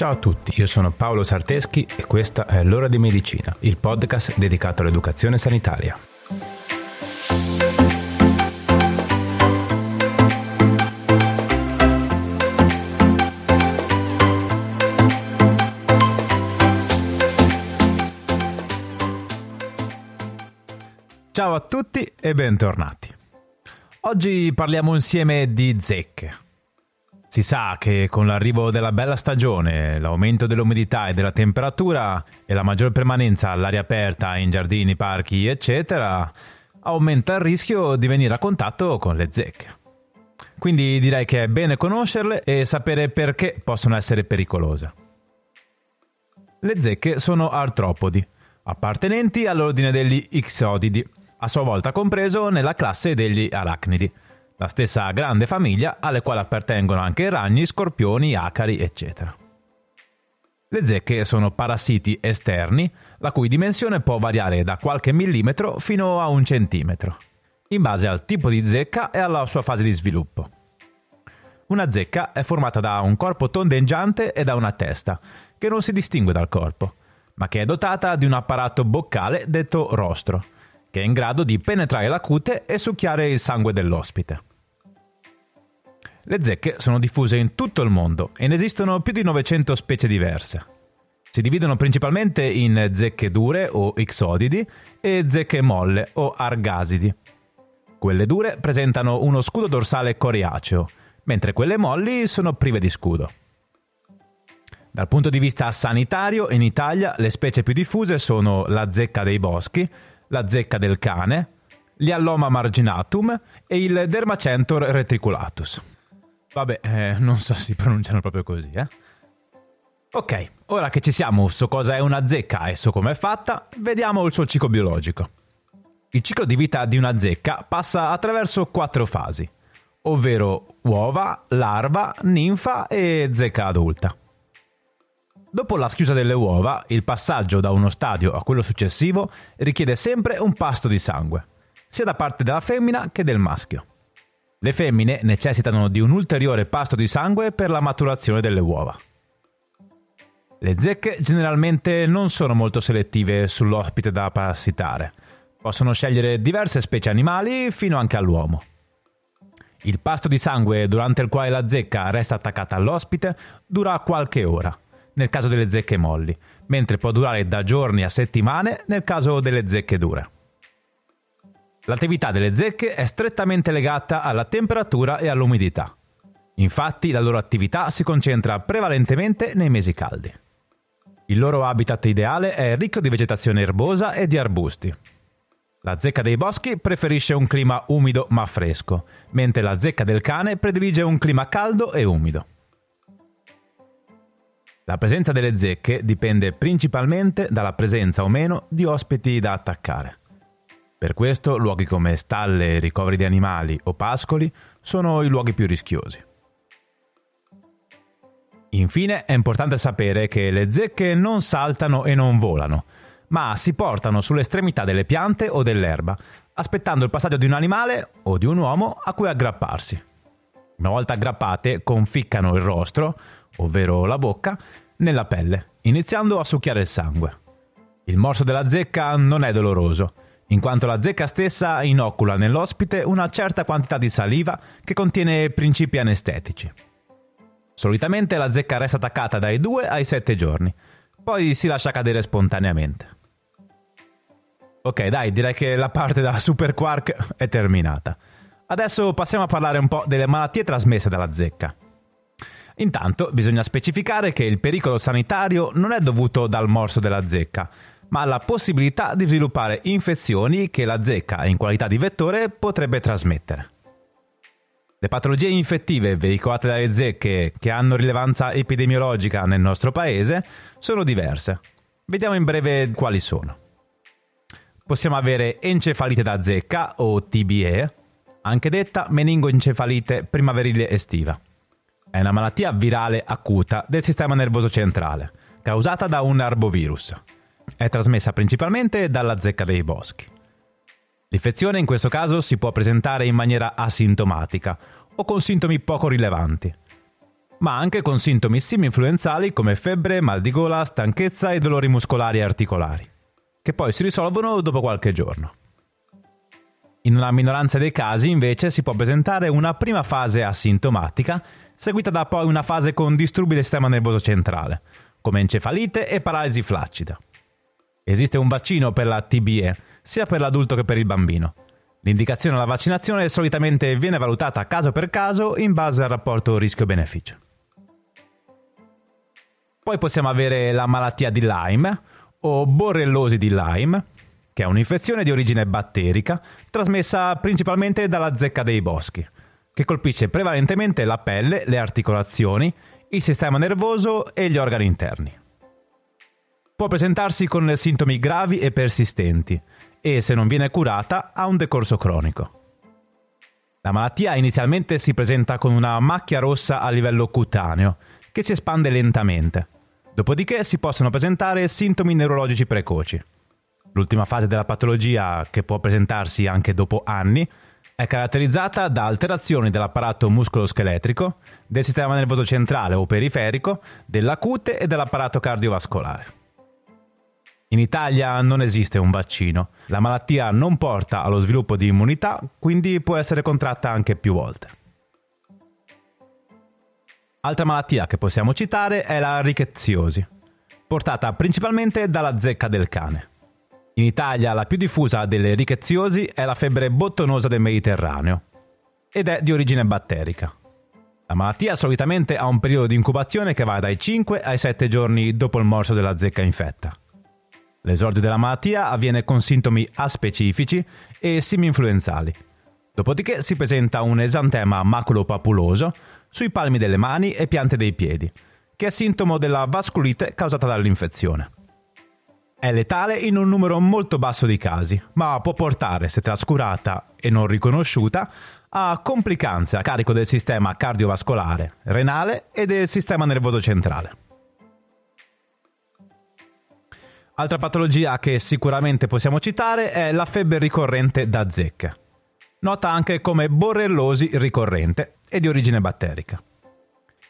Ciao a tutti, io sono Paolo Sarteschi e questa è L'ora di medicina, il podcast dedicato all'educazione sanitaria. Ciao a tutti e bentornati. Oggi parliamo insieme di zecche. Si sa che con l'arrivo della bella stagione, l'aumento dell'umidità e della temperatura e la maggior permanenza all'aria aperta in giardini, parchi, eccetera, aumenta il rischio di venire a contatto con le zecche. Quindi direi che è bene conoscerle e sapere perché possono essere pericolose. Le zecche sono artropodi, appartenenti all'ordine degli Ixodidi, a sua volta compreso nella classe degli arachnidi la stessa grande famiglia alle quali appartengono anche ragni, scorpioni, acari, eccetera. Le zecche sono parassiti esterni, la cui dimensione può variare da qualche millimetro fino a un centimetro, in base al tipo di zecca e alla sua fase di sviluppo. Una zecca è formata da un corpo tondeggiante e da una testa, che non si distingue dal corpo, ma che è dotata di un apparato boccale detto rostro, che è in grado di penetrare la cute e succhiare il sangue dell'ospite. Le zecche sono diffuse in tutto il mondo e ne esistono più di 900 specie diverse. Si dividono principalmente in zecche dure o ixodidi e zecche molle o argasidi. Quelle dure presentano uno scudo dorsale coriaceo, mentre quelle molli sono prive di scudo. Dal punto di vista sanitario, in Italia le specie più diffuse sono la zecca dei boschi, la zecca del cane, l'Ialloma marginatum e il Dermacentor reticulatus. Vabbè, eh, non so se si pronunciano proprio così, eh. Ok, ora che ci siamo su cosa è una zecca e su come è fatta, vediamo il suo ciclo biologico. Il ciclo di vita di una zecca passa attraverso quattro fasi, ovvero uova, larva, ninfa e zecca adulta. Dopo la schiusa delle uova, il passaggio da uno stadio a quello successivo richiede sempre un pasto di sangue, sia da parte della femmina che del maschio. Le femmine necessitano di un ulteriore pasto di sangue per la maturazione delle uova. Le zecche generalmente non sono molto selettive sull'ospite da parassitare. Possono scegliere diverse specie animali fino anche all'uomo. Il pasto di sangue durante il quale la zecca resta attaccata all'ospite dura qualche ora, nel caso delle zecche molli, mentre può durare da giorni a settimane nel caso delle zecche dure. L'attività delle zecche è strettamente legata alla temperatura e all'umidità. Infatti la loro attività si concentra prevalentemente nei mesi caldi. Il loro habitat ideale è ricco di vegetazione erbosa e di arbusti. La zecca dei boschi preferisce un clima umido ma fresco, mentre la zecca del cane predilige un clima caldo e umido. La presenza delle zecche dipende principalmente dalla presenza o meno di ospiti da attaccare. Per questo luoghi come stalle, ricoveri di animali o pascoli sono i luoghi più rischiosi. Infine è importante sapere che le zecche non saltano e non volano, ma si portano sull'estremità delle piante o dell'erba, aspettando il passaggio di un animale o di un uomo a cui aggrapparsi. Una volta aggrappate, conficcano il rostro, ovvero la bocca, nella pelle, iniziando a succhiare il sangue. Il morso della zecca non è doloroso, in quanto la zecca stessa inocula nell'ospite una certa quantità di saliva che contiene principi anestetici. Solitamente la zecca resta attaccata dai 2 ai 7 giorni, poi si lascia cadere spontaneamente. Ok, dai, direi che la parte da Super Quark è terminata. Adesso passiamo a parlare un po' delle malattie trasmesse dalla zecca. Intanto bisogna specificare che il pericolo sanitario non è dovuto dal morso della zecca, ma la possibilità di sviluppare infezioni che la zecca in qualità di vettore potrebbe trasmettere. Le patologie infettive veicolate dalle zecche che hanno rilevanza epidemiologica nel nostro paese sono diverse. Vediamo in breve quali sono. Possiamo avere encefalite da zecca o TBE, anche detta meningoencefalite primaverile estiva. È una malattia virale acuta del sistema nervoso centrale, causata da un arbovirus. È trasmessa principalmente dalla zecca dei boschi. L'infezione in questo caso si può presentare in maniera asintomatica o con sintomi poco rilevanti. ma anche con sintomi semi-influenzali come febbre, mal di gola, stanchezza e dolori muscolari e articolari, che poi si risolvono dopo qualche giorno. In una minoranza dei casi invece si può presentare una prima fase asintomatica, seguita da poi una fase con disturbi del sistema nervoso centrale, come encefalite e paralisi flaccida. Esiste un vaccino per la TBE, sia per l'adulto che per il bambino. L'indicazione alla vaccinazione solitamente viene valutata caso per caso in base al rapporto rischio-beneficio. Poi possiamo avere la malattia di Lyme o borrellosi di Lyme, che è un'infezione di origine batterica trasmessa principalmente dalla zecca dei boschi, che colpisce prevalentemente la pelle, le articolazioni, il sistema nervoso e gli organi interni. Può presentarsi con sintomi gravi e persistenti e, se non viene curata, ha un decorso cronico. La malattia inizialmente si presenta con una macchia rossa a livello cutaneo, che si espande lentamente. Dopodiché si possono presentare sintomi neurologici precoci. L'ultima fase della patologia, che può presentarsi anche dopo anni, è caratterizzata da alterazioni dell'apparato muscoloscheletrico, del sistema nervoso centrale o periferico, della cute e dell'apparato cardiovascolare. In Italia non esiste un vaccino, la malattia non porta allo sviluppo di immunità, quindi può essere contratta anche più volte. Altra malattia che possiamo citare è la rickettsiosi, portata principalmente dalla zecca del cane. In Italia la più diffusa delle rickettsiosi è la febbre bottonosa del Mediterraneo ed è di origine batterica. La malattia solitamente ha un periodo di incubazione che va dai 5 ai 7 giorni dopo il morso della zecca infetta. L'esordio della malattia avviene con sintomi aspecifici e semi-influenzali. Dopodiché si presenta un esantema maculopapuloso sui palmi delle mani e piante dei piedi, che è sintomo della vasculite causata dall'infezione. È letale in un numero molto basso di casi, ma può portare, se trascurata e non riconosciuta, a complicanze a carico del sistema cardiovascolare, renale e del sistema nervoso centrale. Altra patologia che sicuramente possiamo citare è la febbre ricorrente da zecca, nota anche come borrellosi ricorrente e di origine batterica.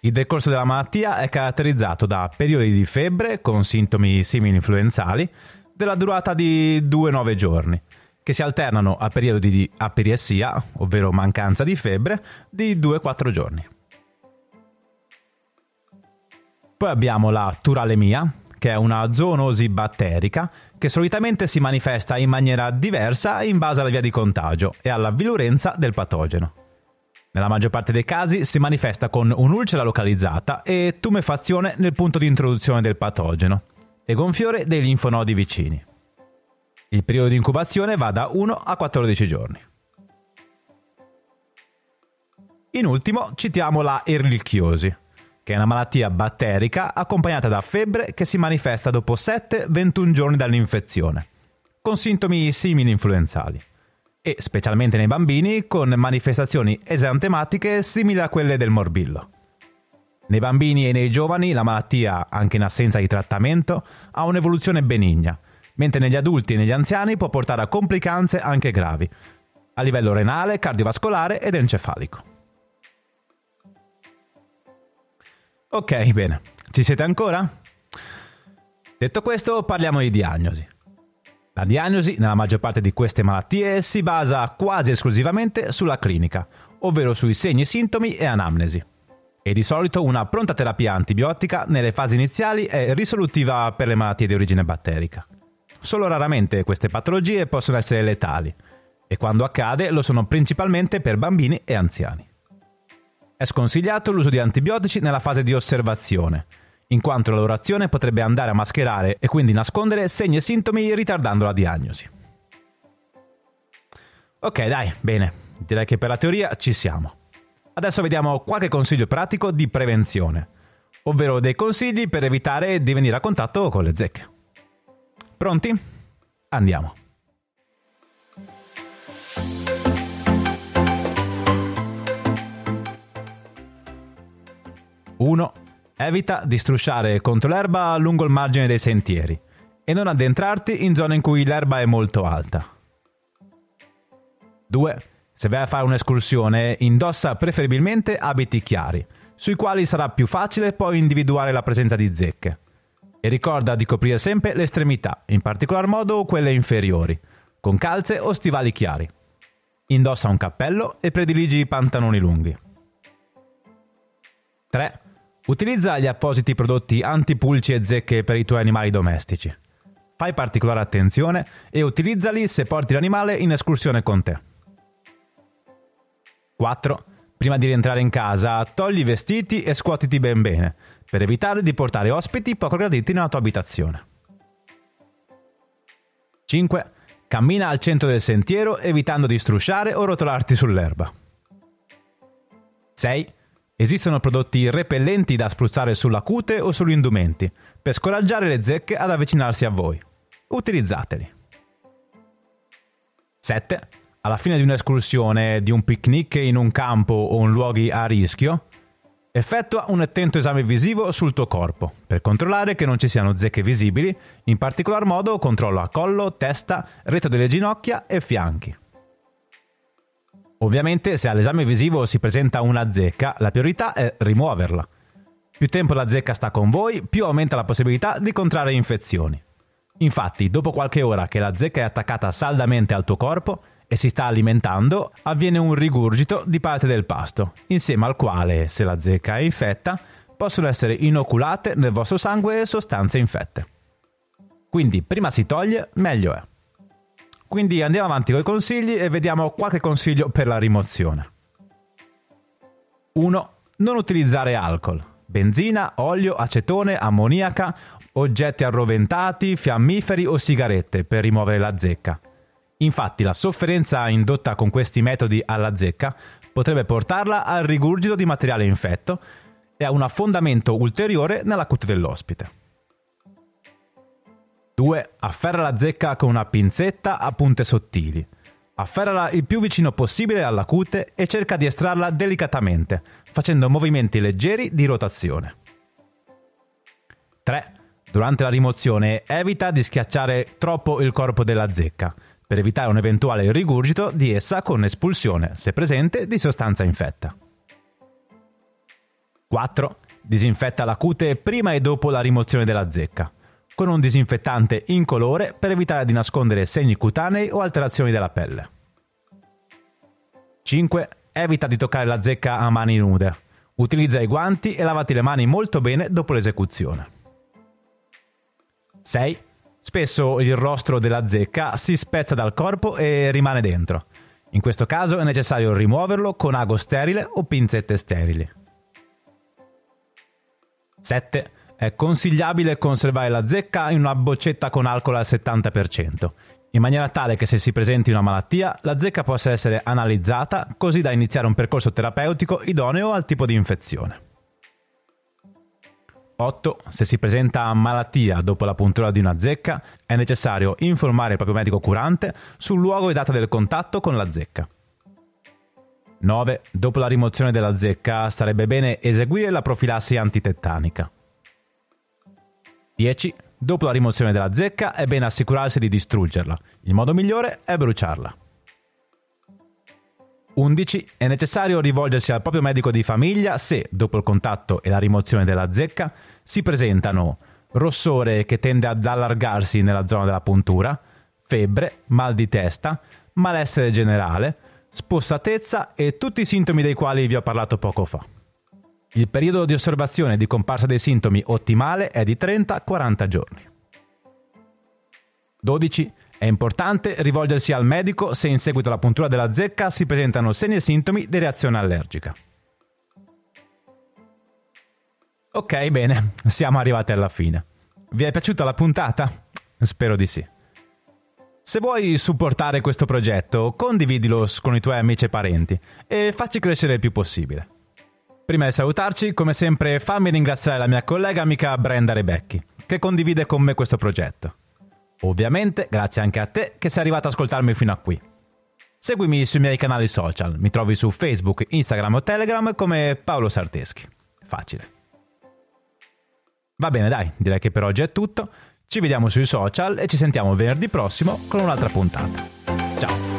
Il decorso della malattia è caratterizzato da periodi di febbre con sintomi simili-influenzali della durata di 2-9 giorni, che si alternano a periodi di aperiessia, ovvero mancanza di febbre, di 2-4 giorni. Poi abbiamo la turalemia, che è una zoonosi batterica che solitamente si manifesta in maniera diversa in base alla via di contagio e alla virulenza del patogeno. Nella maggior parte dei casi si manifesta con un'ulcera localizzata e tumefazione nel punto di introduzione del patogeno e gonfiore dei linfonodi vicini. Il periodo di incubazione va da 1 a 14 giorni. In ultimo citiamo la erlichiosi, che è una malattia batterica accompagnata da febbre che si manifesta dopo 7-21 giorni dall'infezione, con sintomi simili influenzali e specialmente nei bambini con manifestazioni esantematiche simili a quelle del morbillo. Nei bambini e nei giovani la malattia, anche in assenza di trattamento, ha un'evoluzione benigna, mentre negli adulti e negli anziani può portare a complicanze anche gravi, a livello renale, cardiovascolare ed encefalico. Ok, bene. Ci siete ancora? Detto questo, parliamo di diagnosi. La diagnosi, nella maggior parte di queste malattie, si basa quasi esclusivamente sulla clinica, ovvero sui segni, sintomi e anamnesi. E di solito una pronta terapia antibiotica nelle fasi iniziali è risolutiva per le malattie di origine batterica. Solo raramente queste patologie possono essere letali e quando accade lo sono principalmente per bambini e anziani. È sconsigliato l'uso di antibiotici nella fase di osservazione, in quanto la loro azione potrebbe andare a mascherare e quindi nascondere segni e sintomi ritardando la diagnosi. Ok, dai, bene, direi che per la teoria ci siamo. Adesso vediamo qualche consiglio pratico di prevenzione, ovvero dei consigli per evitare di venire a contatto con le zecche. Pronti? Andiamo. 1. Evita di strusciare contro l'erba lungo il margine dei sentieri e non addentrarti in zone in cui l'erba è molto alta. 2. Se vai a fare un'escursione, indossa preferibilmente abiti chiari, sui quali sarà più facile poi individuare la presenza di zecche. E ricorda di coprire sempre le estremità, in particolar modo quelle inferiori, con calze o stivali chiari. Indossa un cappello e prediligi pantaloni lunghi. 3. Utilizza gli appositi prodotti antipulci e zecche per i tuoi animali domestici. Fai particolare attenzione e utilizzali se porti l'animale in escursione con te. 4. Prima di rientrare in casa, togli i vestiti e scuotiti ben bene, per evitare di portare ospiti poco graditi nella tua abitazione. 5. Cammina al centro del sentiero evitando di strusciare o rotolarti sull'erba. 6. Esistono prodotti repellenti da spruzzare sulla cute o sugli indumenti, per scoraggiare le zecche ad avvicinarsi a voi. Utilizzateli. 7. Alla fine di un'escursione, di un picnic in un campo o in luoghi a rischio, effettua un attento esame visivo sul tuo corpo per controllare che non ci siano zecche visibili, in particolar modo controlla collo, testa, retro delle ginocchia e fianchi. Ovviamente se all'esame visivo si presenta una zecca, la priorità è rimuoverla. Più tempo la zecca sta con voi, più aumenta la possibilità di contrarre infezioni. Infatti, dopo qualche ora che la zecca è attaccata saldamente al tuo corpo e si sta alimentando, avviene un rigurgito di parte del pasto, insieme al quale, se la zecca è infetta, possono essere inoculate nel vostro sangue sostanze infette. Quindi prima si toglie, meglio è. Quindi andiamo avanti con i consigli e vediamo qualche consiglio per la rimozione. 1. Non utilizzare alcol. Benzina, olio, acetone, ammoniaca, oggetti arroventati, fiammiferi o sigarette per rimuovere la zecca. Infatti la sofferenza indotta con questi metodi alla zecca potrebbe portarla al rigurgito di materiale infetto e a un affondamento ulteriore nella cute dell'ospite. 2. Afferra la zecca con una pinzetta a punte sottili. Afferrala il più vicino possibile alla cute e cerca di estrarla delicatamente, facendo movimenti leggeri di rotazione. 3. Durante la rimozione evita di schiacciare troppo il corpo della zecca, per evitare un eventuale rigurgito di essa con espulsione, se presente, di sostanza infetta. 4. Disinfetta la cute prima e dopo la rimozione della zecca con un disinfettante incolore per evitare di nascondere segni cutanei o alterazioni della pelle. 5. Evita di toccare la zecca a mani nude. Utilizza i guanti e lavati le mani molto bene dopo l'esecuzione. 6. Spesso il rostro della zecca si spezza dal corpo e rimane dentro. In questo caso è necessario rimuoverlo con ago sterile o pinzette sterili. 7. È consigliabile conservare la zecca in una boccetta con alcol al 70%, in maniera tale che se si presenti una malattia, la zecca possa essere analizzata così da iniziare un percorso terapeutico idoneo al tipo di infezione. 8. Se si presenta malattia dopo la puntura di una zecca, è necessario informare il proprio medico curante sul luogo e data del contatto con la zecca. 9. Dopo la rimozione della zecca sarebbe bene eseguire la profilassi antitettanica. 10. Dopo la rimozione della zecca è bene assicurarsi di distruggerla. Il modo migliore è bruciarla. 11. È necessario rivolgersi al proprio medico di famiglia se, dopo il contatto e la rimozione della zecca, si presentano rossore che tende ad allargarsi nella zona della puntura, febbre, mal di testa, malessere generale, spossatezza e tutti i sintomi dei quali vi ho parlato poco fa. Il periodo di osservazione di comparsa dei sintomi ottimale è di 30-40 giorni. 12. È importante rivolgersi al medico se in seguito alla puntura della zecca si presentano segni e sintomi di reazione allergica. Ok, bene, siamo arrivati alla fine. Vi è piaciuta la puntata? Spero di sì. Se vuoi supportare questo progetto, condividilo con i tuoi amici e parenti e facci crescere il più possibile. Prima di salutarci, come sempre, fammi ringraziare la mia collega amica Brenda Rebecchi, che condivide con me questo progetto. Ovviamente, grazie anche a te che sei arrivato ad ascoltarmi fino a qui. Seguimi sui miei canali social, mi trovi su Facebook, Instagram o Telegram come Paolo Sarteschi. Facile. Va bene, dai, direi che per oggi è tutto. Ci vediamo sui social e ci sentiamo venerdì prossimo con un'altra puntata. Ciao!